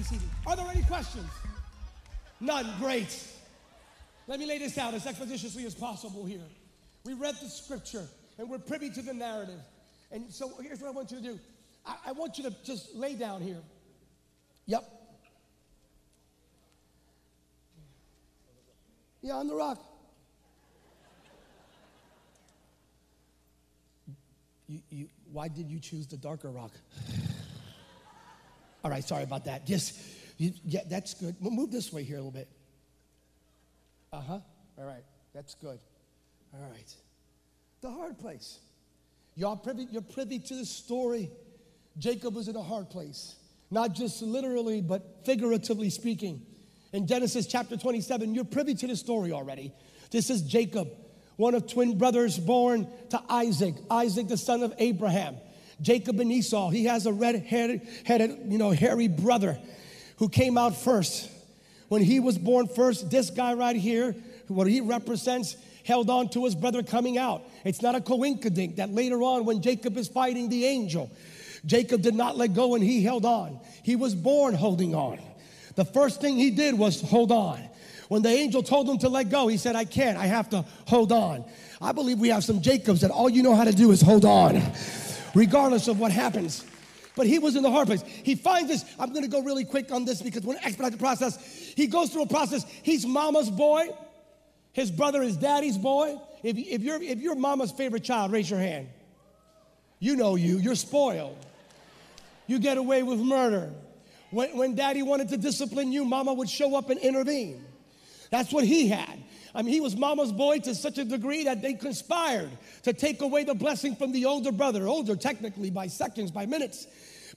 be seated. Are there any questions? None. Great. Let me lay this out as expeditiously as possible here. We read the scripture and we're privy to the narrative. And so here's what I want you to do I, I want you to just lay down here. Yep. Yeah, on the rock. You, you, why did you choose the darker rock? All right, sorry about that. Just, you, yeah, that's good. We'll move this way here a little bit. Uh huh. All right, that's good. All right. The hard place. Y'all privy, you're privy to the story. Jacob was in a hard place, not just literally, but figuratively speaking. In Genesis chapter 27, you're privy to the story already. This is Jacob, one of twin brothers born to Isaac, Isaac the son of Abraham. Jacob and Esau. He has a red headed, you know, hairy brother who came out first. When he was born first, this guy right here, what he represents, held on to his brother coming out. It's not a coincidence that later on, when Jacob is fighting the angel, Jacob did not let go and he held on. He was born holding on. The first thing he did was hold on. When the angel told him to let go, he said, I can't, I have to hold on. I believe we have some Jacobs that all you know how to do is hold on regardless of what happens. But he was in the hard place. He finds this. I'm going to go really quick on this because we're going to expedite the process. He goes through a process. He's mama's boy. His brother is daddy's boy. If, if, you're, if you're mama's favorite child, raise your hand. You know you. You're spoiled. You get away with murder. When, when daddy wanted to discipline you, mama would show up and intervene. That's what he had. I mean, he was mama's boy to such a degree that they conspired to take away the blessing from the older brother, older technically by seconds, by minutes.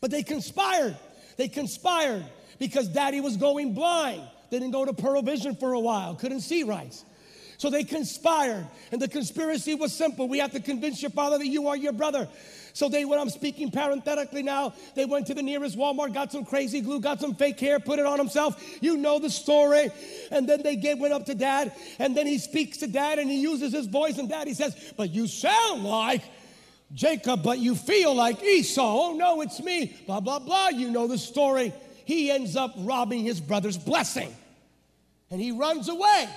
But they conspired. They conspired because daddy was going blind. They didn't go to Pearle Vision for a while, couldn't see right. So they conspired, and the conspiracy was simple. We have to convince your father that you are your brother. So they, when I'm speaking parenthetically now, they went to the nearest Walmart, got some crazy glue, got some fake hair, put it on himself. You know the story. And then they get, went up to dad, and then he speaks to dad and he uses his voice, and dad, he says, But you sound like Jacob, but you feel like Esau. Oh no, it's me. Blah, blah, blah. You know the story. He ends up robbing his brother's blessing. And he runs away.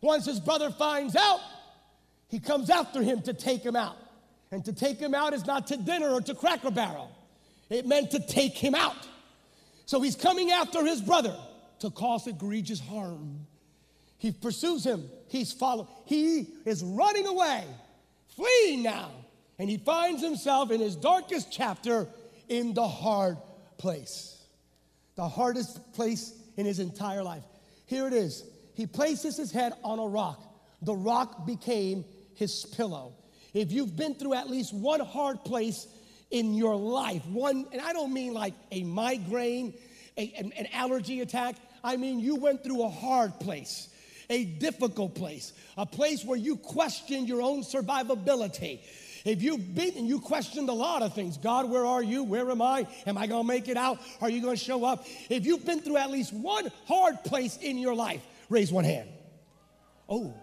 Once his brother finds out, he comes after him to take him out. And to take him out is not to dinner or to Cracker Barrel, it meant to take him out. So he's coming after his brother to cause egregious harm. He pursues him, he's followed. he is running away, fleeing now. And he finds himself in his darkest chapter in the hard place. The hardest place in his entire life. Here it is. He places his head on a rock. The rock became his pillow. If you've been through at least one hard place in your life, one, and I don't mean like a migraine, a, an, an allergy attack, I mean you went through a hard place, a difficult place, a place where you questioned your own survivability. If you've been and you questioned a lot of things, God, where are you? Where am I? Am I going to make it out? Are you going to show up? If you've been through at least one hard place in your life, raise one hand. Oh,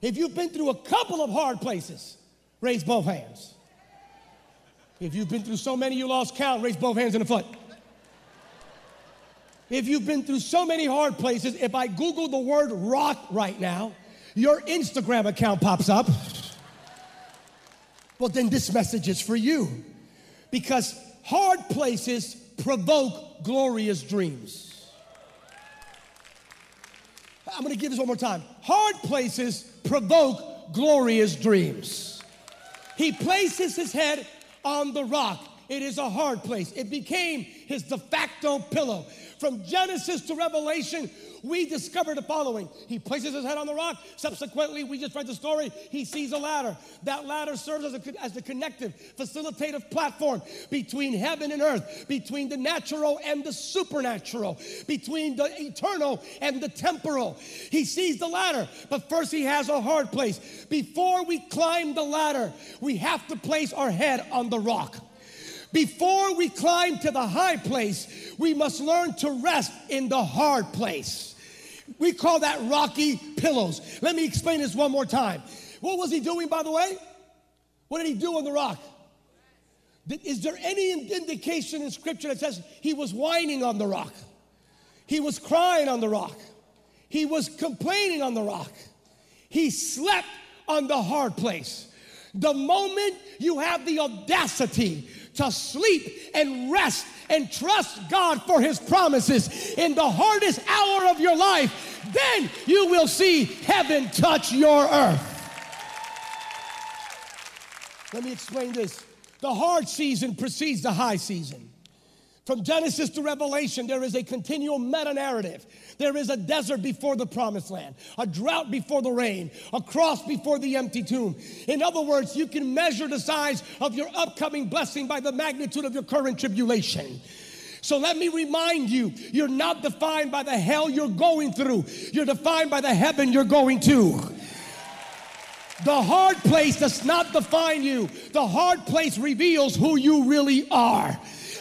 if you've been through a couple of hard places, raise both hands. If you've been through so many you lost count, raise both hands in the foot. If you've been through so many hard places, if I Google the word rock right now, your Instagram account pops up. Well, then this message is for you. Because hard places provoke glorious dreams. I'm gonna give this one more time. Hard places provoke glorious dreams. He places his head on the rock. It is a hard place. It became his de facto pillow. From Genesis to Revelation, we discover the following. He places his head on the rock. Subsequently, we just read the story. He sees a ladder. That ladder serves as, a, as the connective, facilitative platform between heaven and earth, between the natural and the supernatural, between the eternal and the temporal. He sees the ladder, but first he has a hard place. Before we climb the ladder, we have to place our head on the rock. Before we climb to the high place, we must learn to rest in the hard place. We call that rocky pillows. Let me explain this one more time. What was he doing, by the way? What did he do on the rock? Is there any indication in scripture that says he was whining on the rock? He was crying on the rock. He was complaining on the rock. He slept on the hard place. The moment you have the audacity to sleep and rest and trust God for his promises in the hardest hour of your life, then you will see heaven touch your earth. Let me explain this. The hard season precedes the high season. From Genesis to Revelation, there is a continual meta narrative. There is a desert before the promised land, a drought before the rain, a cross before the empty tomb. In other words, you can measure the size of your upcoming blessing by the magnitude of your current tribulation. So let me remind you, you're not defined by the hell you're going through. You're defined by the heaven you're going to. The hard place does not define you. The hard place reveals who you really are.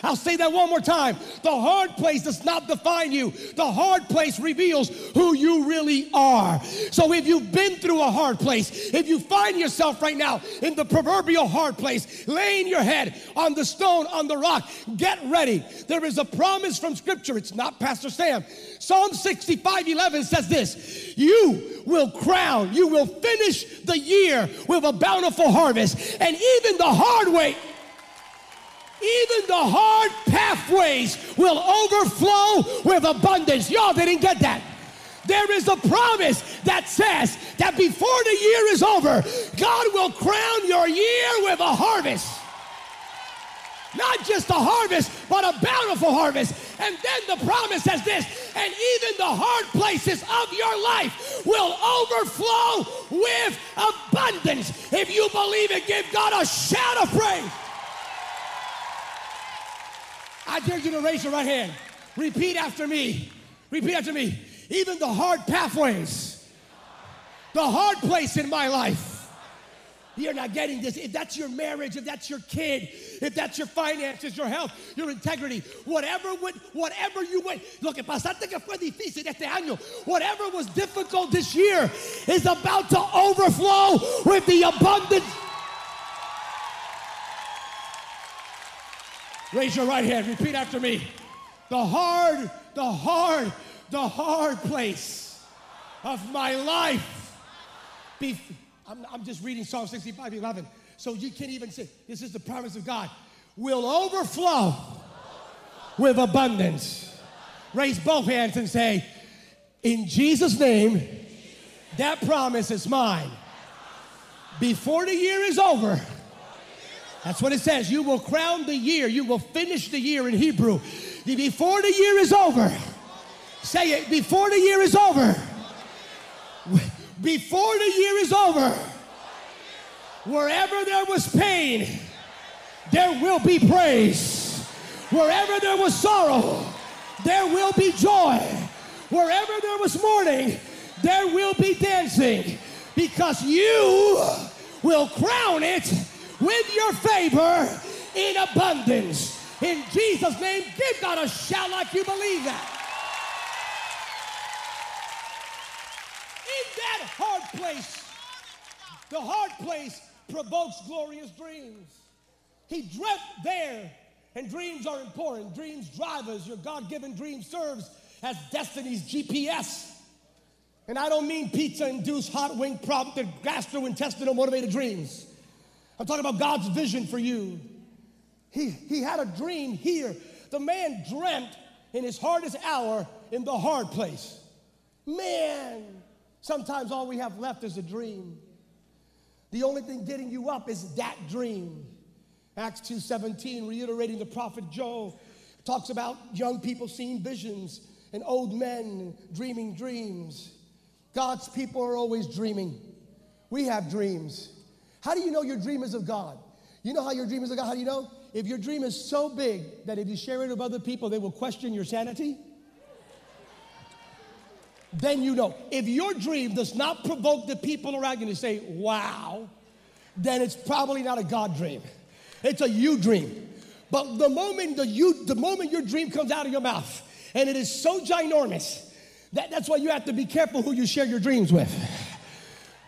I'll say that one more time. The hard place does not define you. The hard place reveals who you really are. So if you've been through a hard place, if you find yourself right now in the proverbial hard place, laying your head on the stone, on the rock, get ready. There is a promise from Scripture. It's not Pastor Sam. Psalm 65 11 says this You will crown, you will finish the year with a bountiful harvest, and even the hard way even the hard pathways will overflow with abundance. Y'all didn't get that. There is a promise that says that before the year is over, God will crown your year with a harvest. Not just a harvest, but a bountiful harvest. And then the promise says this, and even the hard places of your life will overflow with abundance. If you believe it, give God a shout of praise. I dare you to raise your right hand. Repeat after me. Repeat after me. Even the hard pathways, the hard place in my life. You're not getting this. If that's your marriage, if that's your kid, if that's your finances, your health, your integrity, whatever would, whatever you went. Lo que pasaste que fue difícil este año, whatever was difficult this year is about to overflow with the abundance Raise your right hand. Repeat after me. The hard, the hard, the hard place of my life. Be, I'm, I'm just reading Psalm 65 11. So you can't even say, this is the promise of God, will overflow with abundance. Raise both hands and say, in Jesus' name, that promise is mine. Before the year is over, that's what it says. You will crown the year. You will finish the year in Hebrew. Before the year is over. Say it. Before the year is over. Before the year is over. Wherever there was pain, there will be praise. Wherever there was sorrow, there will be joy. Wherever there was mourning, there will be dancing. Because you will crown it with your favor in abundance. In Jesus' name, give God a shout like you believe that. In that hard place, the hard place provokes glorious dreams. He dreamt there, and dreams are important. Dreams drive us. Your God given dream serves as destiny's GPS. And I don't mean pizza induced, hot wing prompted, gastrointestinal motivated dreams. I'm talking about God's vision for you. He, he had a dream here. The man dreamt in his hardest hour in the hard place. Man, sometimes all we have left is a dream. The only thing getting you up is that dream. Acts 2:17, reiterating the prophet Joel, talks about young people seeing visions and old men dreaming dreams. God's people are always dreaming. We have dreams. How do you know your dream is of God? You know how your dream is of God? How do you know? If your dream is so big that if you share it with other people, they will question your sanity, then you know. If your dream does not provoke the people around you to say, wow, then it's probably not a God dream. It's a you dream. But the moment the you, the moment your dream comes out of your mouth, and it is so ginormous, that, that's why you have to be careful who you share your dreams with.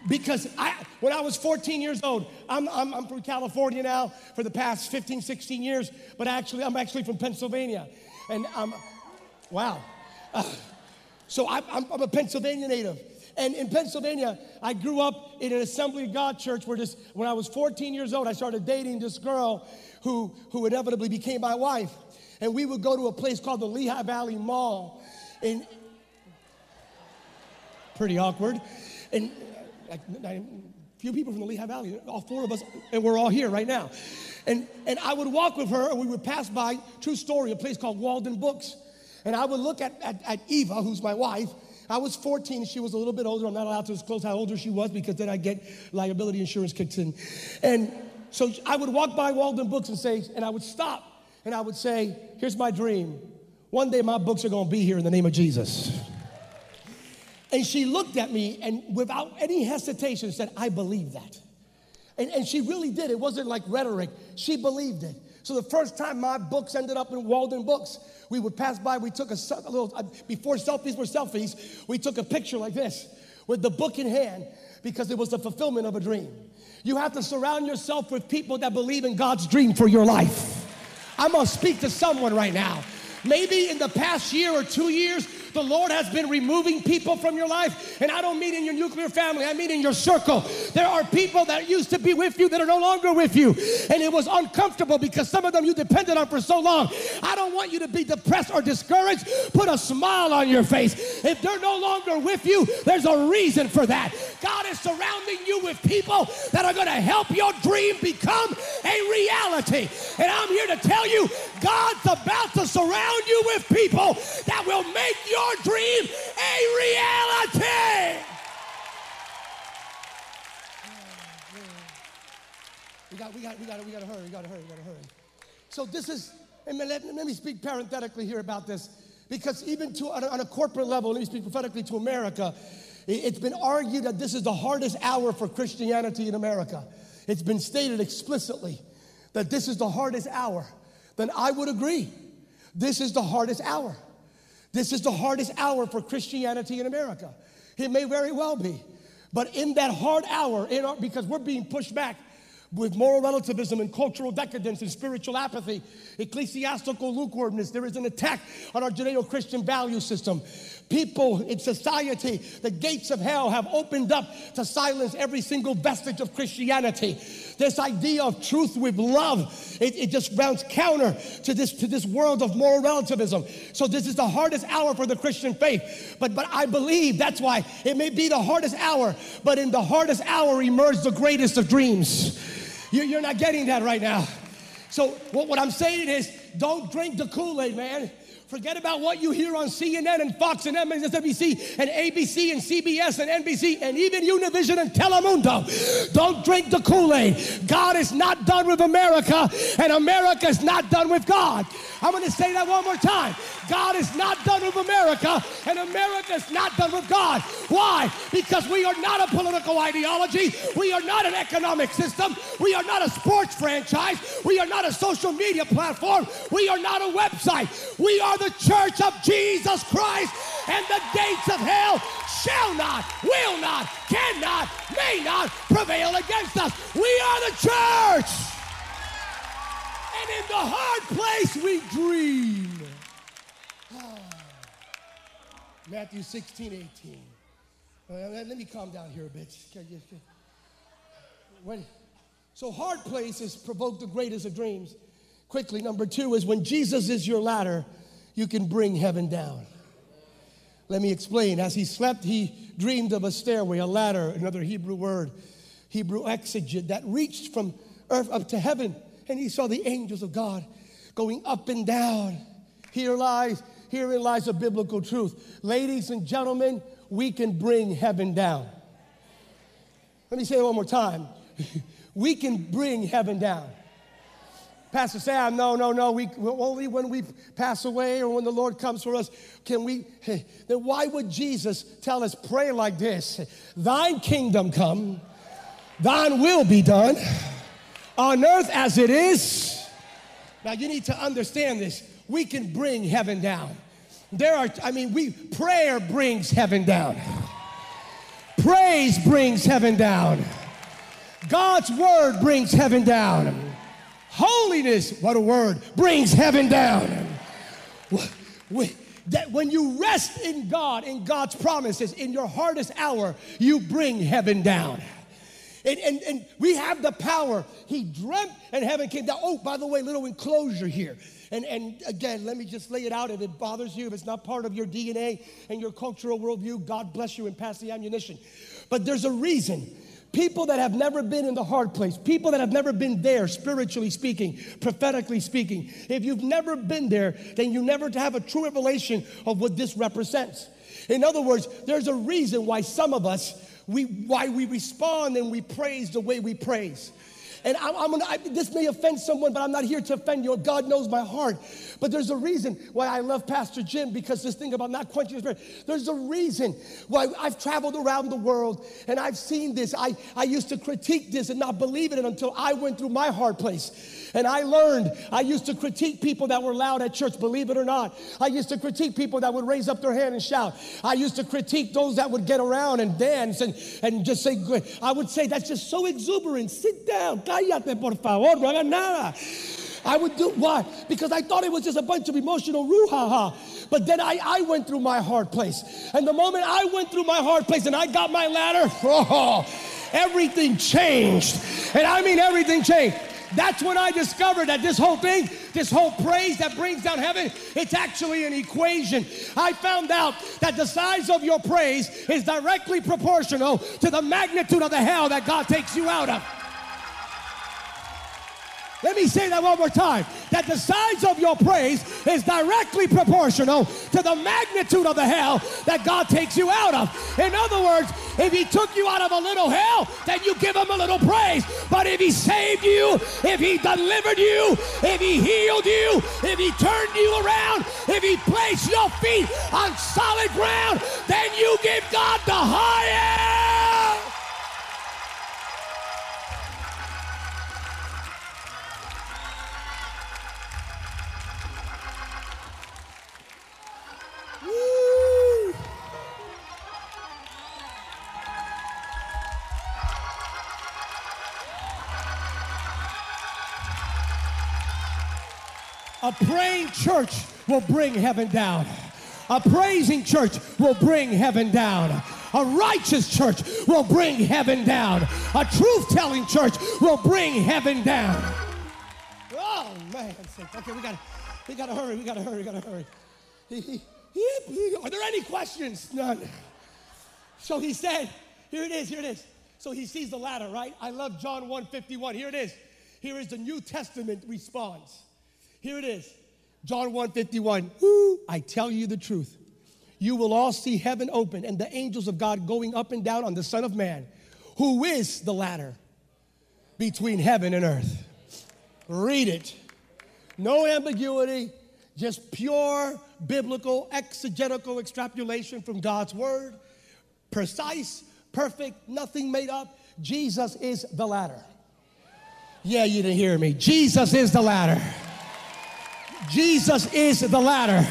Because I, when I was 14 years old, I'm, I'm, I'm, from California now for the past 15, 16 years, but actually, I'm actually from Pennsylvania. And I'm, wow. Uh, so I, I'm, I'm a Pennsylvania native. And in Pennsylvania, I grew up in an Assembly of God church where this, when I was 14 years old, I started dating this girl who, who inevitably became my wife. And we would go to a place called the Lehigh Valley Mall. And pretty awkward. And like a few people from the Lehigh Valley, all four of us, and we're all here right now. And, and I would walk with her, and we would pass by, true story, a place called Walden Books. And I would look at, at, at Eva, who's my wife, I was 14. She was a little bit older. I'm not allowed to disclose how older she was because then I get liability insurance kicks in. And so I would walk by Walden Books and say, and I would stop and I would say, Here's my dream. One day my books are to be here in the name of Jesus. And she looked at me and without any hesitation said, I believe that. And, and she really did. It wasn't like rhetoric, she believed it. So the first time my books ended up in Walden Books, we would pass by, we took a, a little, uh, before selfies were selfies, we took a picture like this with the book in hand because it was the fulfillment of a dream. You have to surround yourself with people that believe in God's dream for your life. I'm gonna speak to someone right now. Maybe in the past year or two years, the Lord has been removing people from your life. And I don't mean in your nuclear family, I mean in your circle. There are people that used to be with you that are no longer with you. And it was uncomfortable because some of them you depended on for so long. I don't want you to be depressed or discouraged. Put a smile on your face. If they're no longer with you, there's a reason for that. God is surrounding you with people that are going to help your dream become a reality. And I'm here to tell you, God's about to surround you with people that will make your your dream a reality. We got, we got, we got, we got to hurry, we got to hurry, we got to hurry. So this is, and let, let me speak parenthetically here about this, because even to on a, on a corporate level, let me speak prophetically to America. It's been argued that this is the hardest hour for Christianity in America. It's been stated explicitly that this is the hardest hour. Then I would agree. This is the hardest hour. This is the hardest hour for Christianity in America. It may very well be. But in that hard hour, our, because we're being pushed back with moral relativism and cultural decadence and spiritual apathy, ecclesiastical lukewarmness, there is an attack on our Judeo Christian value system. People in society, the gates of hell have opened up to silence every single vestige of Christianity. This idea of truth with love, it, it just runs counter to this, to this world of moral relativism. So this is the hardest hour for the Christian faith. But, but I believe that's why it may be the hardest hour, but in the hardest hour emerge the greatest of dreams. You, you're not getting that right now. So what, what I'm saying is don't drink the Kool-Aid, man. Forget about what you hear on CNN and Fox and MSNBC and ABC and CBS and NBC and even Univision and Telemundo. Don't drink the Kool Aid. God is not done with America, and America is not done with God. I'm going to say that one more time. God is not done with America, and America is not done with God. Why? Because we are not a political ideology. We are not an economic system. We are not a sports franchise. We are not a social media platform. We are not a website. We are the church of Jesus Christ, and the gates of hell shall not, will not, cannot, may not prevail against us. We are the church. And in the hard place we dream. Matthew 16, 18. Uh, let me calm down here a bit. When, so hard places provoke the greatest of dreams. Quickly, number two is when Jesus is your ladder, you can bring heaven down. Let me explain. As he slept, he dreamed of a stairway, a ladder, another Hebrew word, Hebrew exegete, that reached from earth up to heaven. And he saw the angels of God going up and down. Here lies, herein lies a biblical truth. Ladies and gentlemen, we can bring heaven down. Let me say it one more time. we can bring heaven down. Pastor Sam, ah, no, no, no. We only when we pass away or when the Lord comes for us can we. Then why would Jesus tell us pray like this? Thine kingdom come, thine will be done on earth as it is. Now you need to understand this. We can bring heaven down. There are, I mean, we prayer brings heaven down. Praise brings heaven down. God's word brings heaven down. Holiness, what a word, brings heaven down. That when you rest in God, in God's promises, in your hardest hour, you bring heaven down. And, and, and we have the power. He dreamt and heaven came down. Oh, by the way, little enclosure here. And, and again, let me just lay it out. If it bothers you, if it's not part of your DNA and your cultural worldview, God bless you and pass the ammunition. But there's a reason. People that have never been in the hard place, people that have never been there, spiritually speaking, prophetically speaking, if you've never been there, then you never have a true revelation of what this represents. In other words, there's a reason why some of us, we, why we respond and we praise the way we praise. And I'm, I'm gonna, I, this may offend someone, but I'm not here to offend you. God knows my heart. But there's a reason why I love Pastor Jim because this thing about not quenching the spirit, there's a reason why I've traveled around the world and I've seen this. I, I used to critique this and not believe in it until I went through my hard place. And I learned, I used to critique people that were loud at church, believe it or not. I used to critique people that would raise up their hand and shout. I used to critique those that would get around and dance and, and just say, I would say, that's just so exuberant. Sit down, cállate por favor, no hagas nada. I would do why? Because I thought it was just a bunch of emotional ruhaha. But then I, I went through my hard place. And the moment I went through my hard place and I got my ladder, oh, everything changed. And I mean everything changed. That's when I discovered that this whole thing, this whole praise that brings down heaven, it's actually an equation. I found out that the size of your praise is directly proportional to the magnitude of the hell that God takes you out of. Let me say that one more time. That the size of your praise is directly proportional to the magnitude of the hell that God takes you out of. In other words, if He took you out of a little hell, then you give Him a little praise. But if He saved you, if He delivered you, if He healed you, if He turned you around, if He placed your feet on solid ground, then you give God the highest. A praying church will bring heaven down. A praising church will bring heaven down. A righteous church will bring heaven down. A truth telling church will bring heaven down. Oh, man. Okay, we got we gotta hurry. We gotta hurry. We gotta hurry. Are there any questions? None. So he said, here it is, here it is. So he sees the ladder, right? I love John 151. Here it is. Here is the New Testament response. Here it is. John 151. I tell you the truth. You will all see heaven open and the angels of God going up and down on the Son of Man, who is the ladder between heaven and earth. Read it. No ambiguity, just pure biblical exegetical extrapolation from God's word. Precise, perfect, nothing made up. Jesus is the ladder. Yeah, you didn't hear me. Jesus is the ladder. Jesus is the ladder.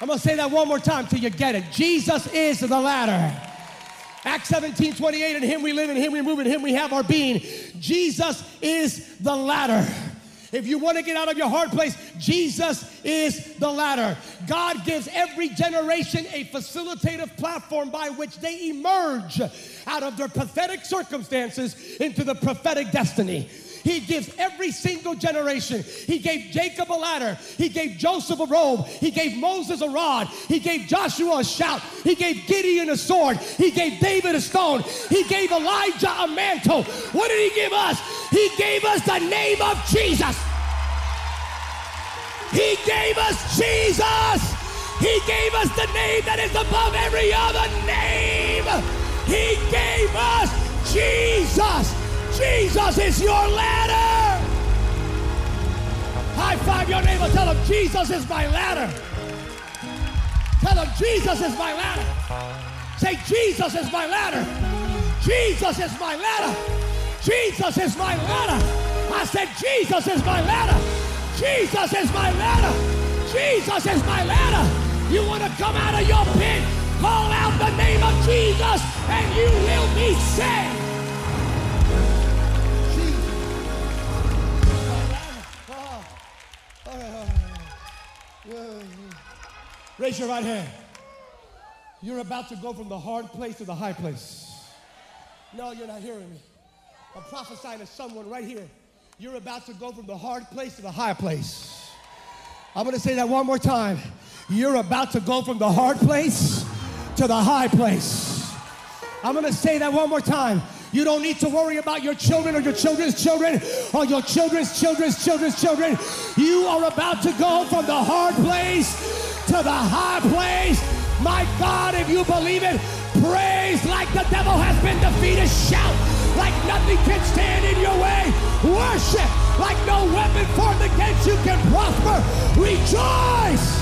I'm gonna say that one more time till you get it. Jesus is the ladder. Acts 17, 28, in him we live, in him we move, in him we have our being. Jesus is the ladder. If you want to get out of your hard place, Jesus is the ladder. God gives every generation a facilitative platform by which they emerge out of their pathetic circumstances into the prophetic destiny. He gives every single generation. He gave Jacob a ladder. He gave Joseph a robe. He gave Moses a rod. He gave Joshua a shout. He gave Gideon a sword. He gave David a stone. He gave Elijah a mantle. What did he give us? He gave us the name of Jesus. He gave us Jesus. He gave us the name that is above every other name. He gave us Jesus. Jesus is your ladder. High five your neighbor. Tell him, Jesus is my ladder. Tell him, Jesus is my ladder. Say, Jesus is my ladder. Jesus is my ladder. Jesus is my ladder. I said, Jesus is my ladder. Jesus is my ladder. Jesus is my ladder. You want to come out of your pit? call out the name of Jesus and you will be saved. Raise your right hand. You're about to go from the hard place to the high place. No, you're not hearing me. I'm prophesying to someone right here. You're about to go from the hard place to the high place. I'm going to say that one more time. You're about to go from the hard place to the high place. I'm going to say that one more time. You don't need to worry about your children or your children's children or your children's children's children's children. You are about to go from the hard place to the high place. My God, if you believe it, praise like the devil has been defeated. Shout like nothing can stand in your way. Worship like no weapon formed against you can prosper. Rejoice.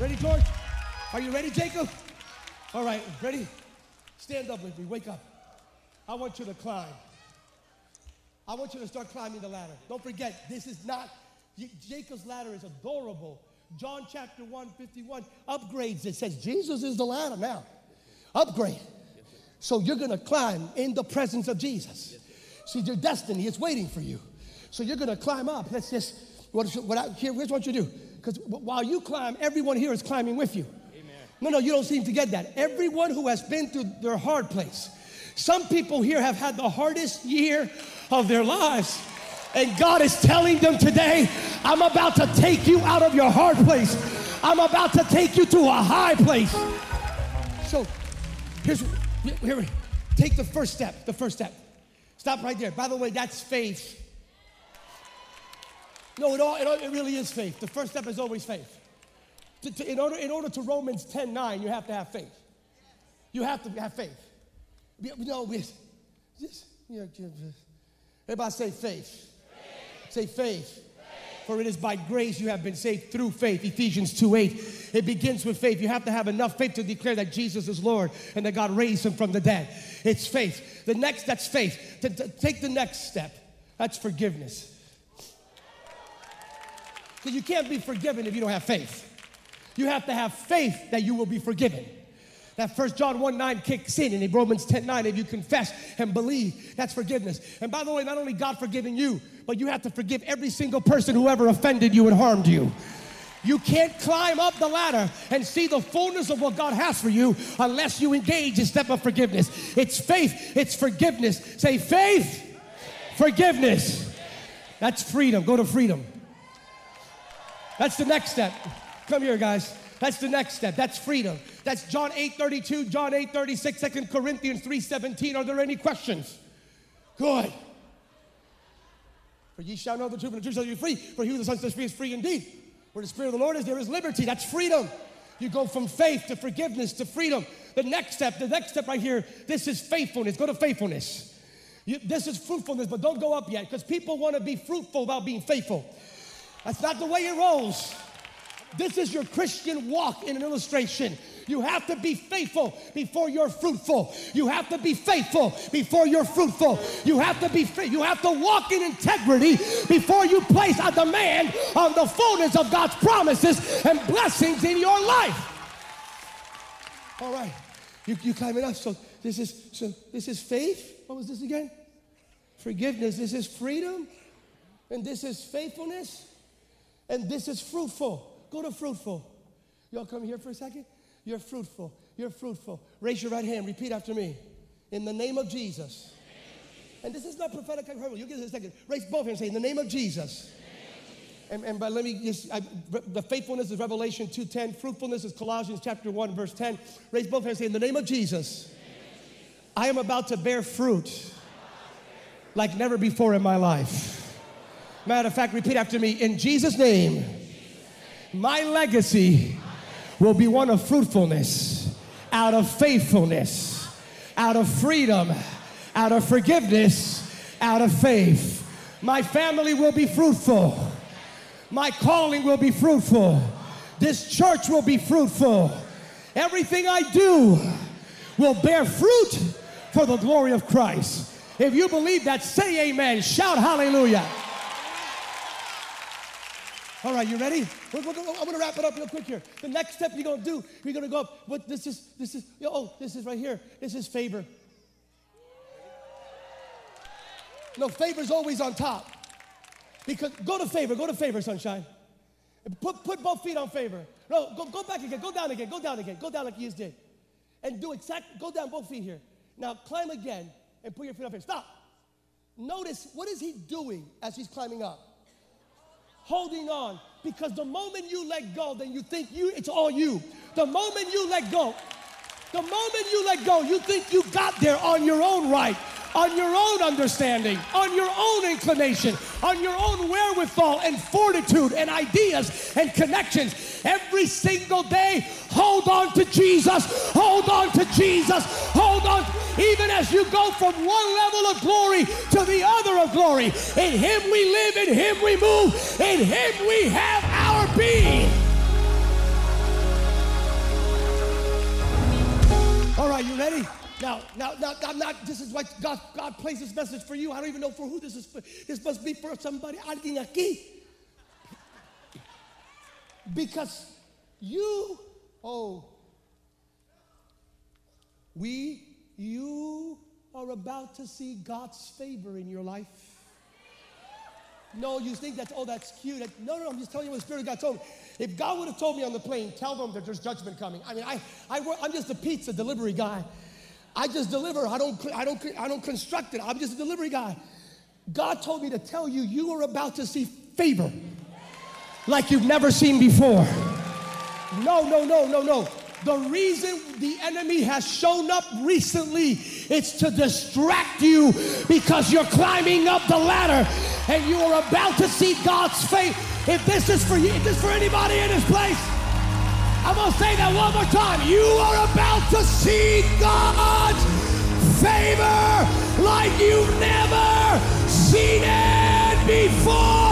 Ready, George? Are you ready, Jacob? All right, ready? Stand up with me. Wake up. I want you to climb. I want you to start climbing the ladder. Don't forget, this is not, Jacob's ladder is adorable. John chapter 1, 51 upgrades it. says Jesus is the ladder now. Upgrade. So you're going to climb in the presence of Jesus. See, your destiny is waiting for you. So you're going to climb up. Let's just, what, what I, here, here's what you do. Because while you climb, everyone here is climbing with you. No, no, you don't seem to get that. Everyone who has been through their hard place. Some people here have had the hardest year of their lives. And God is telling them today, I'm about to take you out of your hard place. I'm about to take you to a high place. So here's here, take the first step. The first step. Stop right there. By the way, that's faith. No, it, all, it, all, it really is faith. The first step is always faith. To, to, in, order, in order to Romans 10 9, you have to have faith. You have to have faith. You know, just, you know, everybody say faith. Say faith. faith. For it is by grace you have been saved through faith. Ephesians 2 8. It begins with faith. You have to have enough faith to declare that Jesus is Lord and that God raised him from the dead. It's faith. The next, that's faith. To, to take the next step, that's forgiveness. Because you can't be forgiven if you don't have faith. You have to have faith that you will be forgiven. That first John 1 9 kicks in, and in Romans 10 9, if you confess and believe, that's forgiveness. And by the way, not only God forgiving you, but you have to forgive every single person who ever offended you and harmed you. You can't climb up the ladder and see the fullness of what God has for you unless you engage in step of forgiveness. It's faith, it's forgiveness. Say faith, forgiveness. That's freedom. Go to freedom. That's the next step. Come here, guys. That's the next step. That's freedom. That's John 8 32, John 8 36, 2 Corinthians 3 17. Are there any questions? Good. For ye shall know the truth, and the truth shall be free. For he who the Son sets free is free indeed. Where the Spirit of the Lord is, there is liberty. That's freedom. You go from faith to forgiveness to freedom. The next step, the next step right here, this is faithfulness. Go to faithfulness. You, this is fruitfulness, but don't go up yet because people want to be fruitful without being faithful. That's not the way it rolls. This is your Christian walk in an illustration. You have to be faithful before you're fruitful. You have to be faithful before you're fruitful. You have to be you have to walk in integrity before you place a demand on the fullness of God's promises and blessings in your life. All right. You you climbing up. So this is so this is faith. What was this again? Forgiveness. This is freedom. And this is faithfulness. And this is fruitful. Go to fruitful. Y'all come here for a second. You're fruitful. You're fruitful. Raise your right hand. Repeat after me. In the name of Jesus. And this is not prophetic. You'll get this in a second. Raise both hands and say, In the name of Jesus. And, and but let me just, I, the faithfulness is Revelation 2.10. Fruitfulness is Colossians chapter 1, verse 10. Raise both hands and say, In the name of Jesus, I am about to bear fruit like never before in my life. Matter of fact, repeat after me. In Jesus' name, my legacy will be one of fruitfulness, out of faithfulness, out of freedom, out of forgiveness, out of faith. My family will be fruitful. My calling will be fruitful. This church will be fruitful. Everything I do will bear fruit for the glory of Christ. If you believe that, say amen. Shout hallelujah. All right, you ready? We're, we're, I'm gonna wrap it up real quick here. The next step you're gonna do, you're gonna go up. But this is this is oh, this is right here. This is favor. No, favor's always on top. Because go to favor, go to favor, sunshine. Put, put both feet on favor. No, go, go back again, go down again, go down again, go down like you just did. And do exact, go down both feet here. Now climb again and put your feet up here. Stop. Notice what is he doing as he's climbing up? Holding on. Because the moment you let go, then you think you it's all you. The moment you let go, the moment you let go, you think you got there on your own right on your own understanding, on your own inclination, on your own wherewithal and fortitude and ideas and connections. Every single day, hold on to Jesus, hold on to Jesus, hold on. Even as you go from one level of glory to the other of glory, in Him we live, in Him we move, in Him we have our being. All right, you ready? Now, now, now, this is why God, God plays this message for you. I don't even know for who this is for. This must be for somebody, alguien aquí. Because you, oh, we, you are about to see God's favor in your life. No, you think that's, oh, that's cute. No, no, I'm just telling you what the Spirit of God told me. If God would have told me on the plane, tell them that there's judgment coming. I mean, I, I I'm just a pizza delivery guy. I just deliver. I don't, I don't, I don't construct it. I'm just a delivery guy. God told me to tell you, you are about to see favor like you've never seen before. No, no, no, no, no. The reason the enemy has shown up recently is to distract you because you're climbing up the ladder and you are about to see God's face. If this is for you, if this is for anybody in this place, I'm going to say that one more time. You are about to see God's favor like you've never seen it before.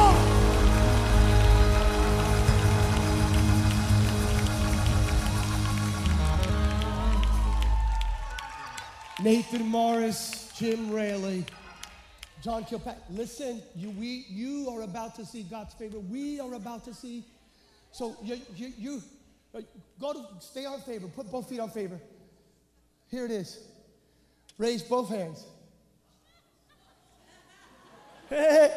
Nathan Morris, Jim Raley, John Kilpatrick. Listen, you, we, you are about to see God's favor. We are about to see. So you, you, you Go to stay on favor. Put both feet on favor. Here it is. Raise both hands.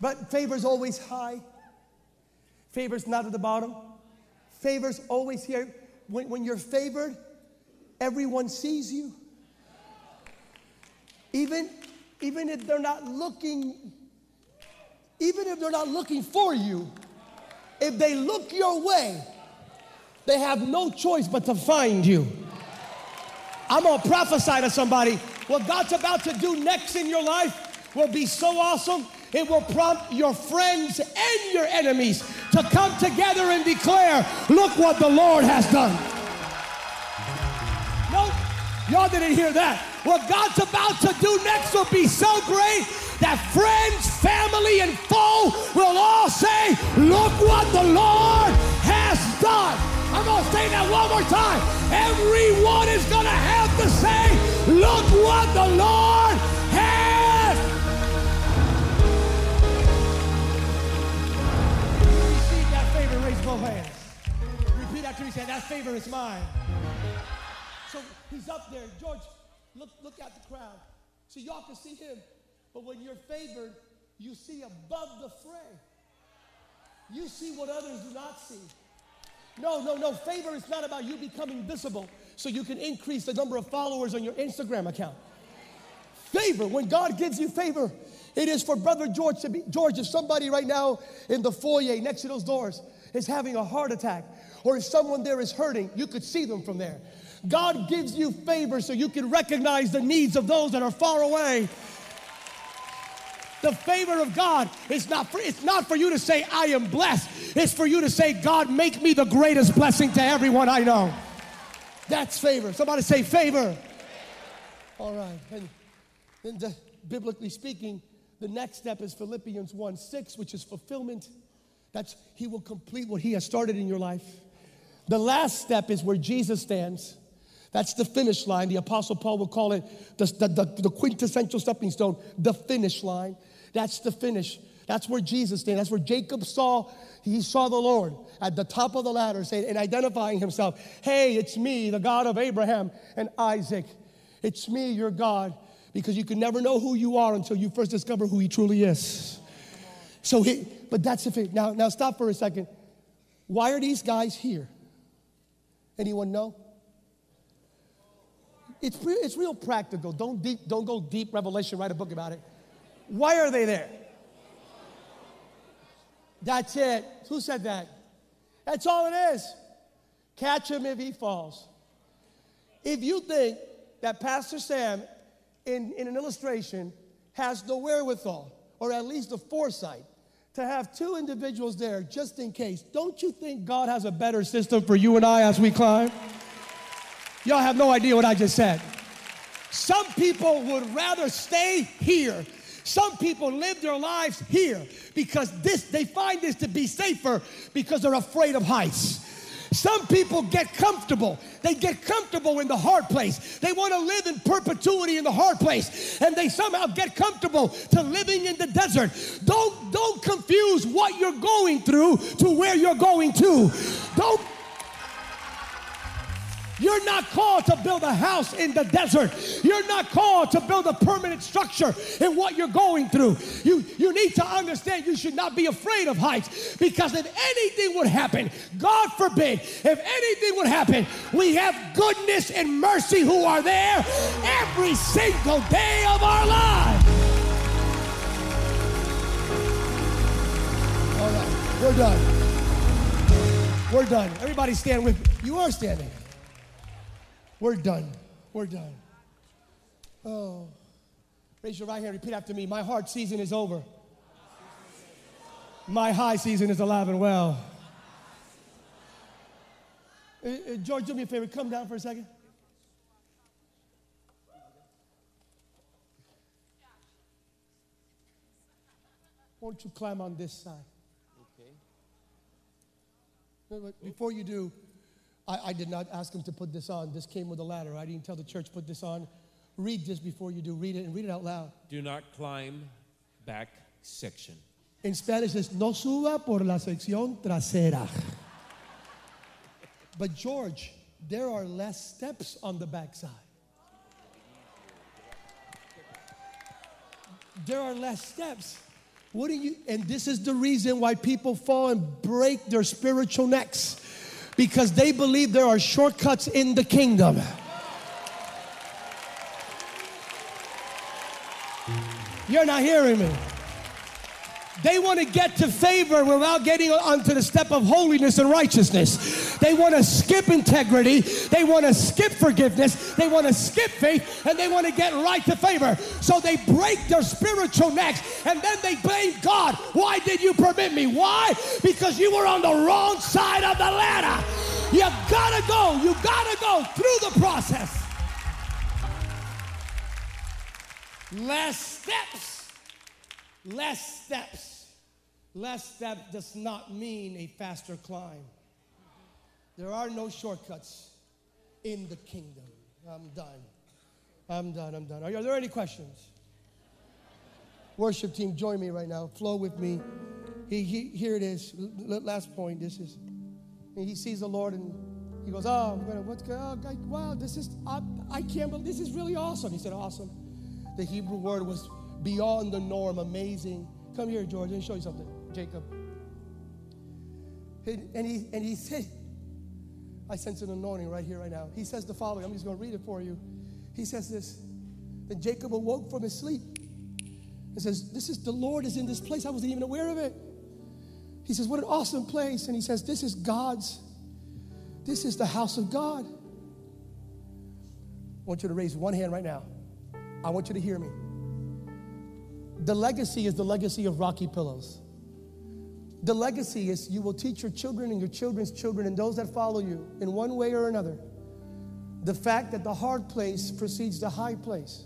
but favor's always high. Favor's not at the bottom. Favor's always here. When, when you're favored, everyone sees you. Even, even if they're not looking, even if they're not looking for you, if they look your way, they have no choice but to find you. I'm gonna prophesy to somebody what God's about to do next in your life will be so awesome. It will prompt your friends and your enemies to come together and declare, Look what the Lord has done. No, y'all didn't hear that. What God's about to do next will be so great that friends, family, and foe will all say, Look what the Lord has done. I'm going to say that one more time. Everyone is going to have to say, Look what the Lord has. Receive that favor, raise both hands. Repeat after me, say, That favor is mine. So he's up there. George, look, look at the crowd. So y'all can see him. But when you're favored, you see above the fray. You see what others do not see. No, no, no. Favor is not about you becoming visible so you can increase the number of followers on your Instagram account. Favor, when God gives you favor, it is for Brother George to be. George, if somebody right now in the foyer next to those doors is having a heart attack, or if someone there is hurting, you could see them from there. God gives you favor so you can recognize the needs of those that are far away the favor of God is not for, it's not for you to say, I am blessed. It's for you to say, God, make me the greatest blessing to everyone I know. That's favor. Somebody say favor. All right. And then, the, biblically speaking, the next step is Philippians 1 6, which is fulfillment. That's He will complete what He has started in your life. The last step is where Jesus stands. That's the finish line. The Apostle Paul will call it the, the, the, the quintessential stepping stone, the finish line. That's the finish. That's where Jesus stands. That's where Jacob saw, he saw the Lord at the top of the ladder saying, and identifying himself, hey, it's me, the God of Abraham and Isaac. It's me, your God. Because you can never know who you are until you first discover who he truly is. So he, but that's the thing. Now, now stop for a second. Why are these guys here? Anyone know? It's, it's real practical. Don't, deep, don't go deep revelation, write a book about it. Why are they there? That's it. Who said that? That's all it is. Catch him if he falls. If you think that Pastor Sam, in, in an illustration, has the wherewithal, or at least the foresight, to have two individuals there just in case, don't you think God has a better system for you and I as we climb? Y'all have no idea what I just said. Some people would rather stay here. Some people live their lives here because this they find this to be safer because they're afraid of heights. Some people get comfortable. They get comfortable in the hard place. They want to live in perpetuity in the hard place. And they somehow get comfortable to living in the desert. Don't, don't confuse what you're going through to where you're going to. Don't you're not called to build a house in the desert. You're not called to build a permanent structure in what you're going through. You, you need to understand you should not be afraid of heights because if anything would happen, God forbid, if anything would happen, we have goodness and mercy who are there every single day of our lives. All right, we're done. We're done. Everybody stand with me. You are standing. We're done. We're done. Oh. Raise your right hand. Repeat after me. My hard season is over. My high season is alive and well. Uh, uh, George, do me a favor. Come down for a second. Won't you climb on this side? Okay. Before you do, I, I, did not ask him to put this on. This came with a ladder. I didn't tell the church put this on. Read this before you do. Read it and read it out loud. Do not climb back section. In Spanish, it's no suba por la sección trasera. but George, there are less steps on the backside. There are less steps. What do you, and this is the reason why people fall and break their spiritual necks because they believe there are shortcuts in the kingdom. You're not hearing me. They want to get to favor without getting onto the step of holiness and righteousness. They want to skip integrity. They want to skip forgiveness. They want to skip faith and they want to get right to favor. So they break their spiritual necks and then they blame God. Why did you permit me? Why? Because you were on the wrong side of the ladder. You gotta go. You gotta go through the process. Less steps. Less steps. Less step does not mean a faster climb. There are no shortcuts in the kingdom. I'm done. I'm done. I'm done. Are, are there any questions? Worship team, join me right now. Flow with me. He, he, here it is. L- last point. This is. he sees the Lord and he goes, "Oh, I'm gonna, what's going? Oh, wow, this is. I, I can't believe this is really awesome." He said, "Awesome." The Hebrew word was beyond the norm, amazing. Come here, George. Let me show you something. Jacob. And he, and he said, I sense an anointing right here, right now. He says the following. I'm just going to read it for you. He says this. Then Jacob awoke from his sleep and says, This is the Lord is in this place. I wasn't even aware of it. He says, What an awesome place. And he says, This is God's, this is the house of God. I want you to raise one hand right now. I want you to hear me. The legacy is the legacy of rocky pillows. The legacy is you will teach your children and your children's children and those that follow you in one way or another the fact that the hard place precedes the high place.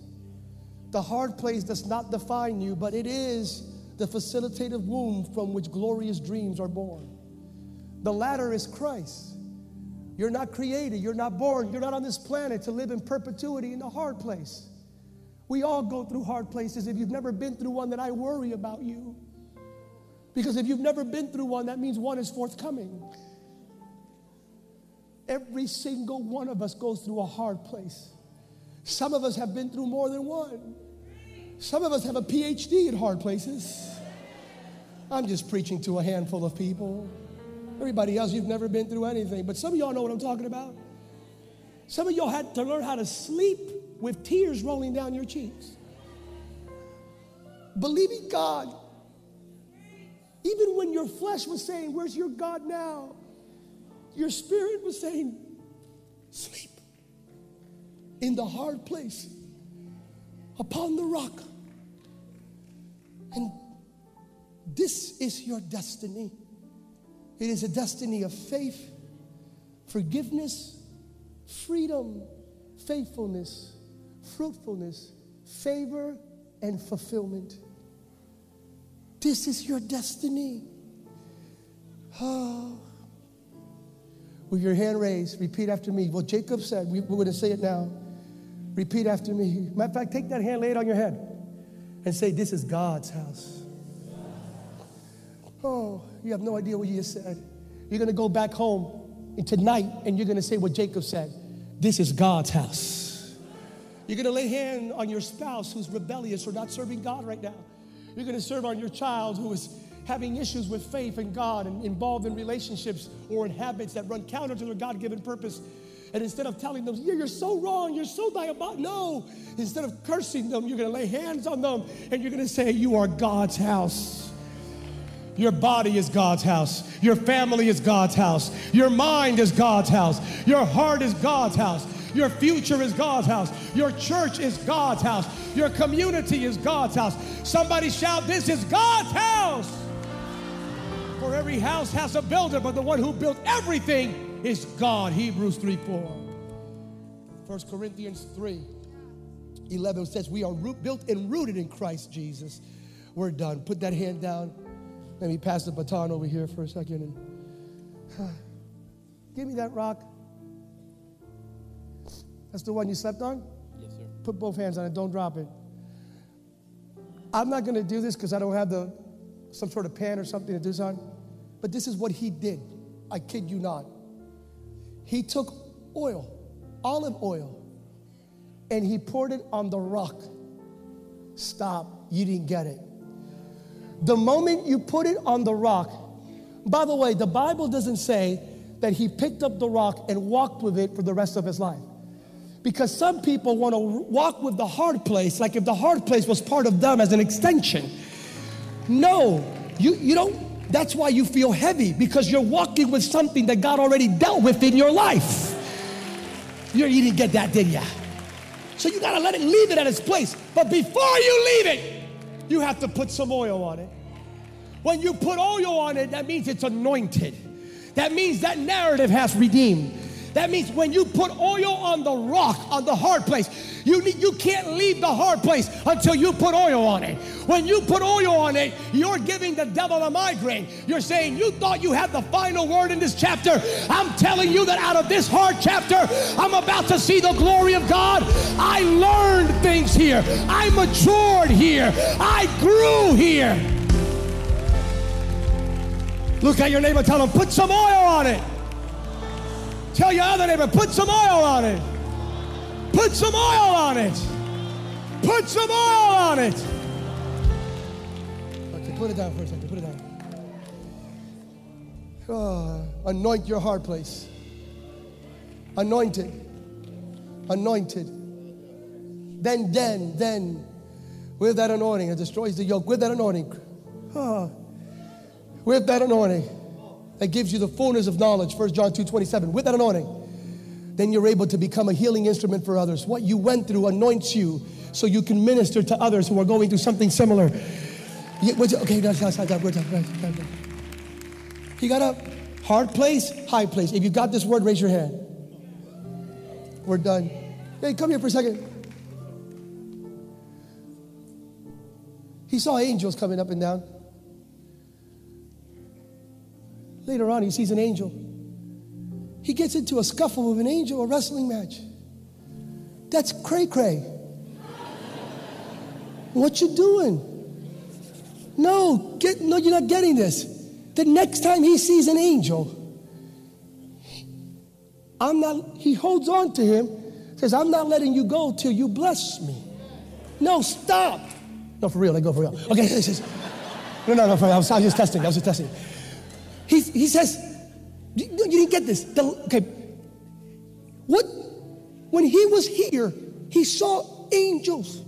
The hard place does not define you, but it is the facilitative womb from which glorious dreams are born. The ladder is Christ. You're not created, you're not born, you're not on this planet to live in perpetuity in the hard place. We all go through hard places. If you've never been through one, then I worry about you. Because if you've never been through one, that means one is forthcoming. Every single one of us goes through a hard place. Some of us have been through more than one. Some of us have a PhD in hard places. I'm just preaching to a handful of people. Everybody else, you've never been through anything. But some of y'all know what I'm talking about. Some of y'all had to learn how to sleep with tears rolling down your cheeks. Believing God, even when your flesh was saying, Where's your God now? Your spirit was saying, Sleep in the hard place upon the rock. And this is your destiny. It is a destiny of faith, forgiveness, freedom, faithfulness, fruitfulness, favor, and fulfillment. This is your destiny. Oh. With your hand raised, repeat after me. What Jacob said, we, we're going to say it now. Repeat after me. Matter of fact, take that hand, lay it on your head, and say, This is God's house. Oh, you have no idea what you just said. You're going to go back home tonight and you're going to say what Jacob said This is God's house. You're going to lay hand on your spouse who's rebellious or not serving God right now. You're going to serve on your child who is having issues with faith and God and involved in relationships or in habits that run counter to their God given purpose. And instead of telling them, yeah, you're so wrong, you're so diabolical, no. Instead of cursing them, you're going to lay hands on them and you're going to say, You are God's house. Your body is God's house. Your family is God's house. Your mind is God's house. Your heart is God's house. Your future is God's house. Your church is God's house. Your community is God's house. Somebody shout, This is God's house. For every house has a builder, but the one who built everything is God. Hebrews 3 4. 1 Corinthians 3 11 says, We are root, built and rooted in Christ Jesus. We're done. Put that hand down. Let me pass the baton over here for a second and give me that rock. That's the one you slept on? Yes, sir. Put both hands on it, don't drop it. I'm not gonna do this because I don't have the some sort of pan or something to do this on, but this is what he did. I kid you not. He took oil, olive oil, and he poured it on the rock. Stop, you didn't get it. The moment you put it on the rock, by the way, the Bible doesn't say that he picked up the rock and walked with it for the rest of his life. Because some people want to walk with the hard place like if the hard place was part of them as an extension. No, you, you don't, that's why you feel heavy because you're walking with something that God already dealt with in your life. You, you didn't get that, did you? So you got to let it leave it at its place. But before you leave it, you have to put some oil on it. When you put oil on it, that means it's anointed. That means that narrative has redeemed. That means when you put oil on the rock, on the hard place, you, need, you can't leave the hard place until you put oil on it. When you put oil on it, you're giving the devil a migraine. You're saying, You thought you had the final word in this chapter. I'm telling you that out of this hard chapter, I'm about to see the glory of God. I learned things here, I matured here, I grew here. Look at your neighbor, tell him, Put some oil on it. Tell your other neighbor, put some oil on it. Put some oil on it. Put some oil on it. Okay, put it down for a second. Put it down. Oh, anoint your hard place. Anointed. Anointed. Then, then, then, with that anointing, it destroys the yoke. With that anointing, oh, with that anointing that gives you the fullness of knowledge, 1 John 2 27, with that anointing, then you're able to become a healing instrument for others. What you went through anoints you so you can minister to others who are going through something similar. Yeah, okay, You got a hard place, high place. If you got this word, raise your hand. We're done. Hey, come here for a second. He saw angels coming up and down. Later on, he sees an angel. He gets into a scuffle with an angel, a wrestling match. That's cray cray. What you doing? No, get, no, you're not getting this. The next time he sees an angel, I'm not, he holds on to him, says, I'm not letting you go till you bless me. No, stop. No, for real, let go for real. Okay, he says, no, no, no, for real. I was, I was just testing. I was just testing. He, he says, you, you didn't get this. The, okay, what, when he was here, he saw angels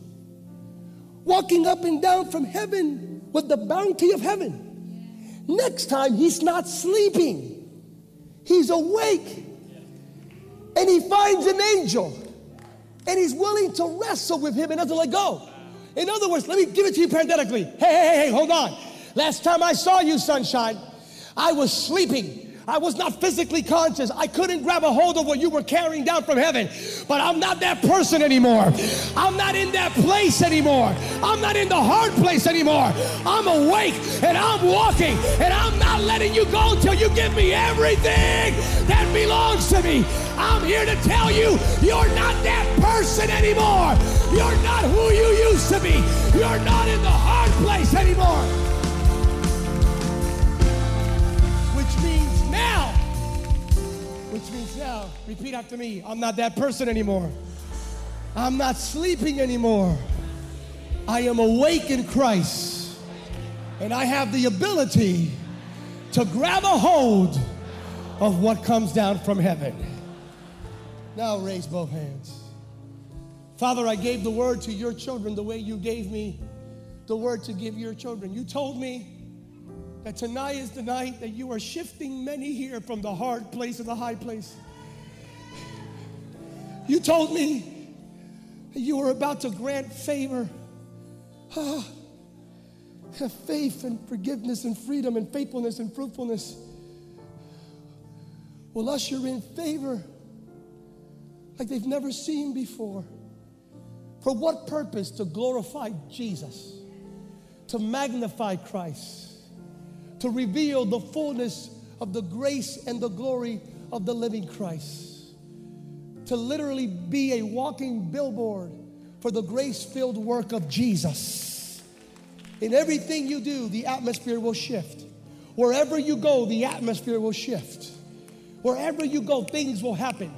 walking up and down from heaven with the bounty of heaven. Next time, he's not sleeping, he's awake. And he finds an angel and he's willing to wrestle with him and doesn't let go. In other words, let me give it to you parenthetically. Hey, hey, hey, hey, hold on. Last time I saw you, sunshine, I was sleeping. I was not physically conscious. I couldn't grab a hold of what you were carrying down from heaven. But I'm not that person anymore. I'm not in that place anymore. I'm not in the hard place anymore. I'm awake and I'm walking and I'm not letting you go until you give me everything that belongs to me. I'm here to tell you, you're not that person anymore. You're not who you used to be. You're not in the hard place anymore. Repeat after me, I'm not that person anymore. I'm not sleeping anymore. I am awake in Christ. And I have the ability to grab a hold of what comes down from heaven. Now raise both hands. Father, I gave the word to your children the way you gave me the word to give your children. You told me that tonight is the night that you are shifting many here from the hard place to the high place. You told me you were about to grant favor, ah, faith and forgiveness and freedom and faithfulness and fruitfulness will usher in favor like they've never seen before. For what purpose? To glorify Jesus, to magnify Christ to reveal the fullness of the grace and the glory of the living Christ. To literally be a walking billboard for the grace filled work of Jesus. In everything you do, the atmosphere will shift. Wherever you go, the atmosphere will shift. Wherever you go, things will happen.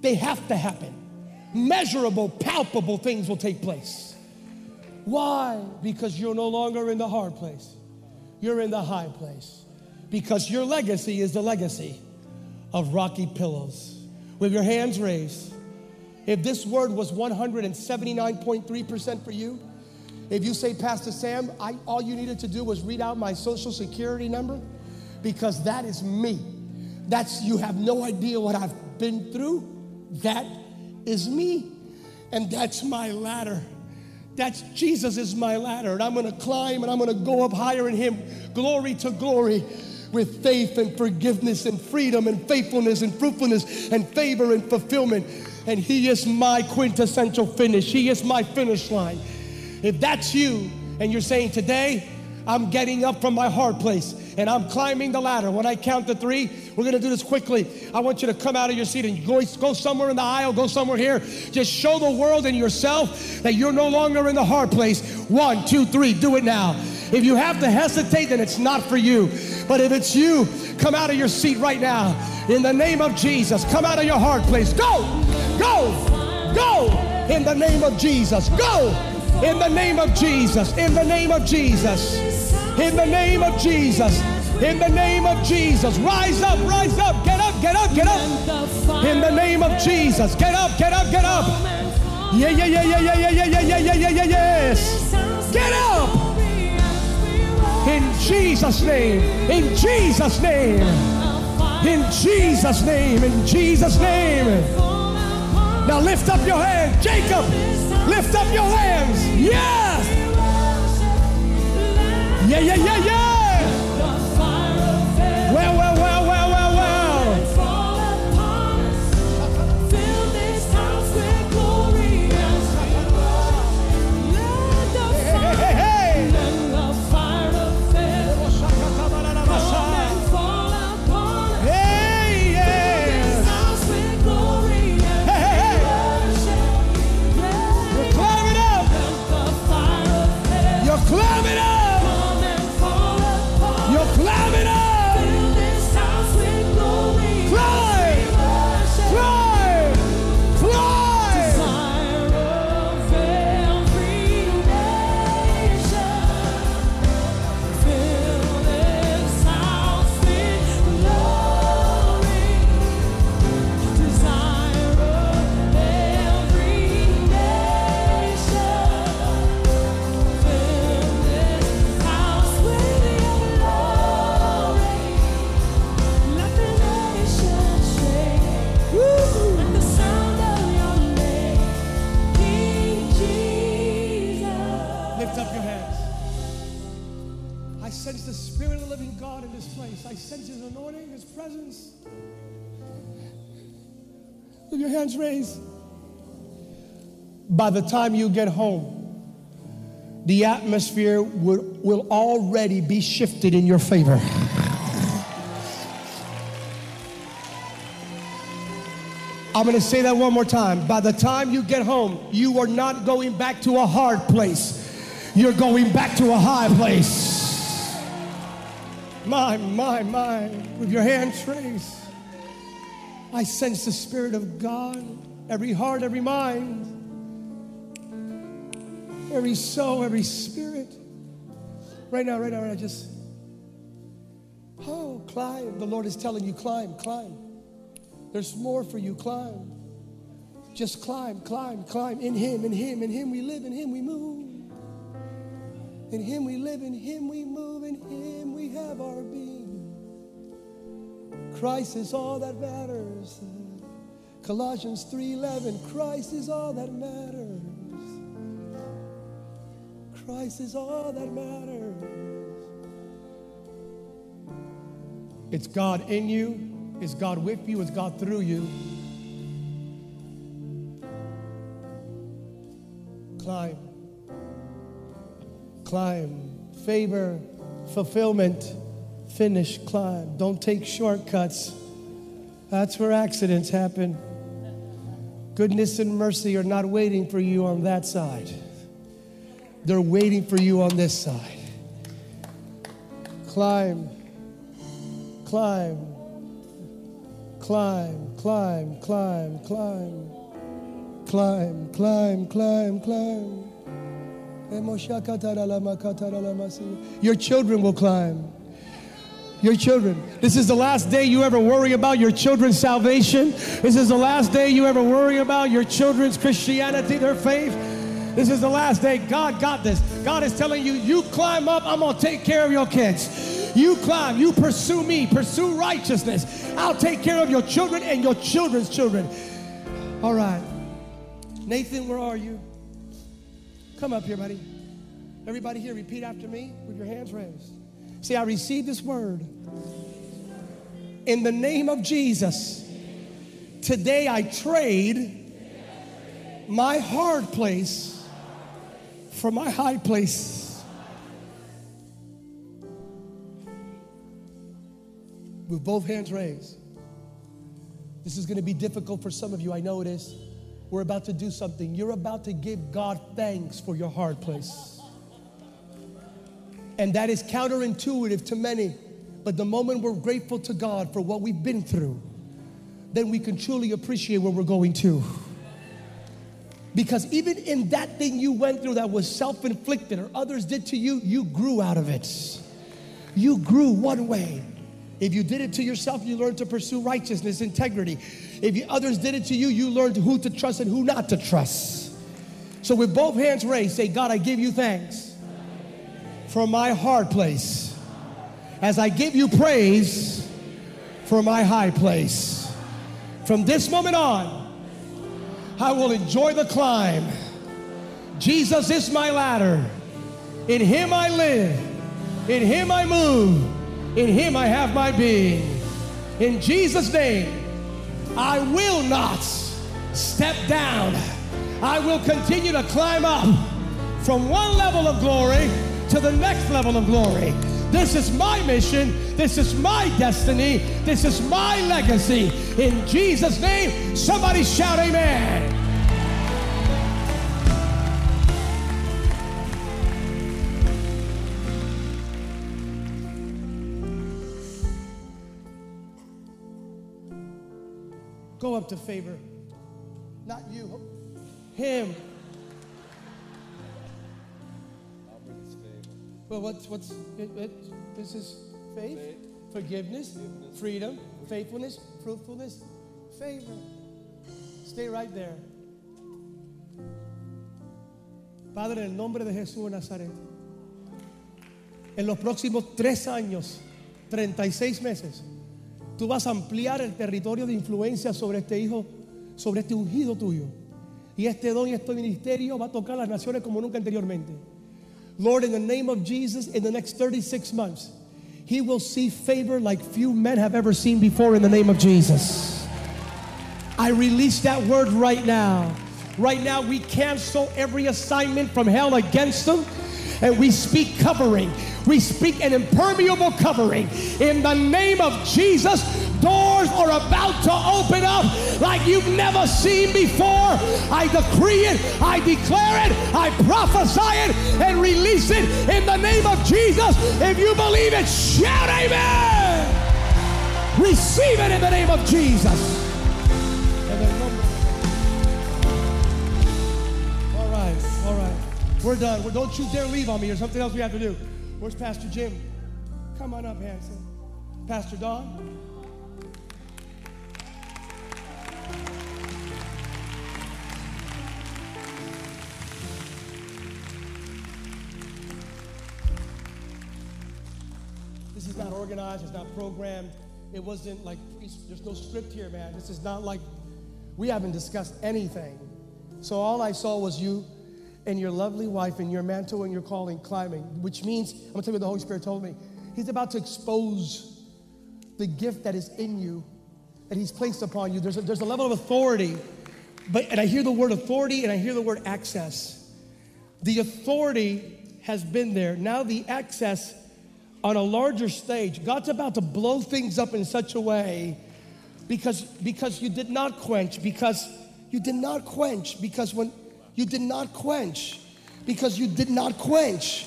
They have to happen. Measurable, palpable things will take place. Why? Because you're no longer in the hard place you're in the high place because your legacy is the legacy of rocky pillows. With your hands raised, if this word was 179.3% for you, if you say, Pastor Sam, I, all you needed to do was read out my social security number, because that is me. That's, you have no idea what I've been through. That is me. And that's my ladder. That's Jesus is my ladder, and I'm gonna climb and I'm gonna go up higher in Him, glory to glory, with faith and forgiveness and freedom and faithfulness and fruitfulness and favor and fulfillment. And He is my quintessential finish, He is my finish line. If that's you, and you're saying, Today, I'm getting up from my hard place and I'm climbing the ladder. When I count to three, we're gonna do this quickly. I want you to come out of your seat and go, go somewhere in the aisle, go somewhere here. Just show the world and yourself that you're no longer in the hard place. One, two, three, do it now. If you have to hesitate, then it's not for you. But if it's you, come out of your seat right now. In the name of Jesus, come out of your hard place. Go, go, go. In the name of Jesus, go. In the name of Jesus, in the name of Jesus. In the name of Jesus. In the name of Jesus. Rise up, rise up, get up, get up, get up. In the name of Jesus. Get up, get up, get up. Yeah, yeah, yeah, yeah, yeah, yeah, yeah, yeah, yeah, yeah, yeah, yes. Get up. In Jesus' name. In Jesus' name. In Jesus' name. In Jesus' name. Now lift up your hand. Jacob, lift up your hands. Yes. Yeah, yeah, yeah, yeah. By the time you get home, the atmosphere will, will already be shifted in your favor. I'm going to say that one more time. By the time you get home, you are not going back to a hard place. You're going back to a high place. My, my, my. With your hands raised, I sense the Spirit of God. Every heart, every mind, every soul, every spirit. Right now, right now, right now, just, oh, climb. The Lord is telling you, climb, climb. There's more for you, climb. Just climb, climb, climb. In Him, in Him, in Him we live, in Him we move. In Him we live, in Him we move, in Him we have our being. Christ is all that matters. Colossians 3:11, Christ is all that matters. Christ is all that matters. It's God in you, it's God with you, it's God through you. Climb. Climb. Favor, fulfillment, finish, climb. Don't take shortcuts. That's where accidents happen. Goodness and mercy are not waiting for you on that side. They're waiting for you on this side. Climb, climb, climb, climb, climb, climb, climb, climb, climb, climb. Your children will climb. Your children. This is the last day you ever worry about your children's salvation. This is the last day you ever worry about your children's Christianity, their faith. This is the last day. God got this. God is telling you, you climb up, I'm going to take care of your kids. You climb, you pursue me, pursue righteousness. I'll take care of your children and your children's children. All right. Nathan, where are you? Come up here, buddy. Everybody here, repeat after me with your hands raised. Say, I receive this word. In the name of Jesus, today I trade my hard place for my high place. With both hands raised. This is going to be difficult for some of you. I know it is. We're about to do something. You're about to give God thanks for your hard place. And that is counterintuitive to many. But the moment we're grateful to God for what we've been through, then we can truly appreciate where we're going to. Because even in that thing you went through that was self inflicted or others did to you, you grew out of it. You grew one way. If you did it to yourself, you learned to pursue righteousness, integrity. If you, others did it to you, you learned who to trust and who not to trust. So, with both hands raised, say, God, I give you thanks for my hard place as I give you praise for my high place. From this moment on, I will enjoy the climb. Jesus is my ladder. In Him I live. In Him I move. In Him I have my being. In Jesus' name, I will not step down. I will continue to climb up from one level of glory to the next level of glory. This is my mission. This is my destiny. This is my legacy. In Jesus' name, somebody shout, Amen. Go up to favor. Not you, him. Well, what's what's this is faith, Faith. forgiveness, Forgiveness. freedom, faithfulness, fruitfulness, favor. Stay right there. Padre, en el nombre de Jesús de Nazaret, en los próximos tres años, 36 meses, tú vas a ampliar el territorio de influencia sobre este hijo, sobre este ungido tuyo. Y este don y este ministerio va a tocar las naciones como nunca anteriormente. Lord, in the name of Jesus, in the next 36 months, he will see favor like few men have ever seen before in the name of Jesus. I release that word right now. Right now, we cancel every assignment from hell against them and we speak covering. We speak an impermeable covering. In the name of Jesus, doors are about to open up like you've never seen before. I decree it, I declare it, I prophesy it, and release it in the name of Jesus. If you believe it, shout amen. Receive it in the name of Jesus. All right, all right. We're done. Don't you dare leave on me. There's something else we have to do. Where's Pastor Jim? Come on up, Hanson. Pastor Don? Is not organized, it's not programmed. It wasn't like, there's no script here, man. This is not like, we haven't discussed anything. So all I saw was you and your lovely wife and your mantle and your calling climbing, which means, I'm gonna tell you what the Holy Spirit told me. He's about to expose the gift that is in you, that He's placed upon you. There's a, there's a level of authority, but, and I hear the word authority and I hear the word access. The authority has been there. Now the access on a larger stage. God's about to blow things up in such a way because, because you did not quench, because you did not quench, because when you did not quench, because you did not quench,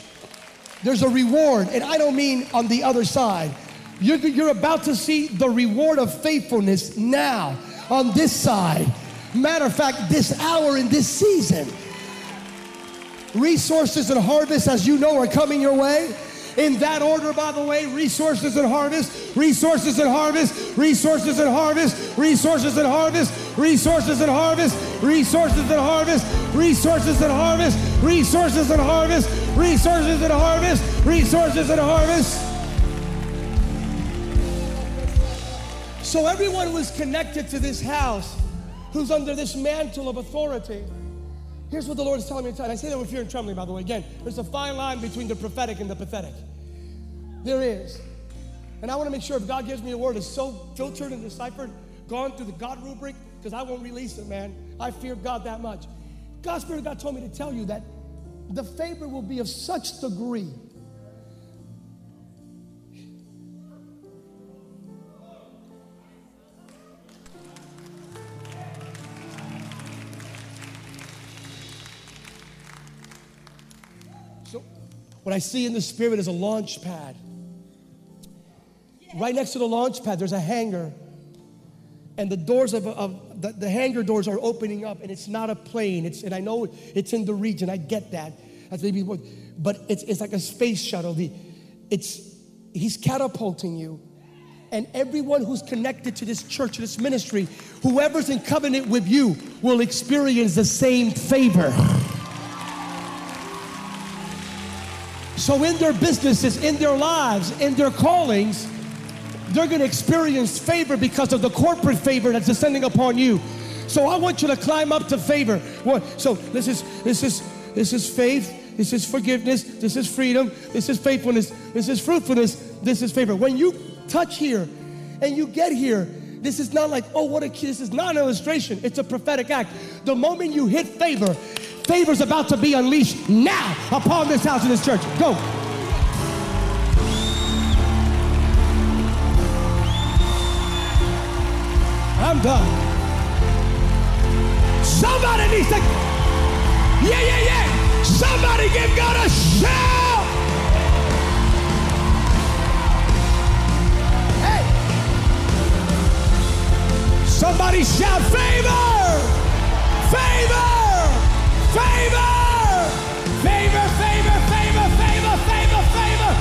there's a reward. And I don't mean on the other side. You're, you're about to see the reward of faithfulness now on this side. Matter of fact, this hour in this season. Resources and harvest, as you know, are coming your way. In that order, by the way, resources and harvest, resources and harvest, resources and harvest, resources and harvest, resources and harvest, resources and harvest, resources and harvest, resources and harvest, resources and harvest, resources and harvest. So everyone who is connected to this house, who's under this mantle of authority, Here's what the Lord is telling me to tell. I say that with fear and trembling, by the way. Again, there's a fine line between the prophetic and the pathetic. There is. And I want to make sure if God gives me a word, it's so filtered and deciphered, gone through the God rubric, because I won't release it, man. I fear God that much. God's Spirit God told me to tell you that the favor will be of such degree what I see in the spirit is a launch pad. Right next to the launch pad, there's a hangar. And the doors of, of the, the hangar doors are opening up, and it's not a plane. It's, and I know it's in the region, I get that. That's maybe but it's, it's like a space shuttle. The, it's, he's catapulting you. And everyone who's connected to this church, this ministry, whoever's in covenant with you will experience the same favor. So, in their businesses, in their lives, in their callings, they're going to experience favor because of the corporate favor that's descending upon you. So, I want you to climb up to favor. So, this is this is this is faith. This is forgiveness. This is freedom. This is faithfulness. This is fruitfulness. This is favor. When you touch here and you get here, this is not like, oh, what a kid. This is not an illustration. It's a prophetic act. The moment you hit favor, favor's about to be unleashed now upon this house and this church. Go. I'm done. Somebody needs to. Yeah, yeah, yeah. Somebody give God a shout. Hey. Somebody shout favor. Favor. Favor. Favor, favor, favor, favor, favor, favor.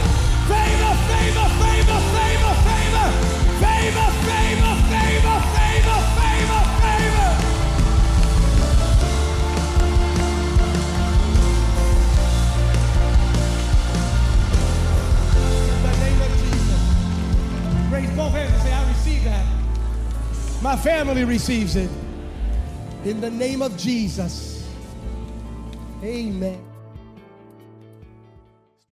Favor, favor, favor, favor, favor. Favor, favor, favor, favor, favor, favor. In the name of Jesus. Raise both hands and say, I receive that. My family receives it. In the name of Jesus. Amen.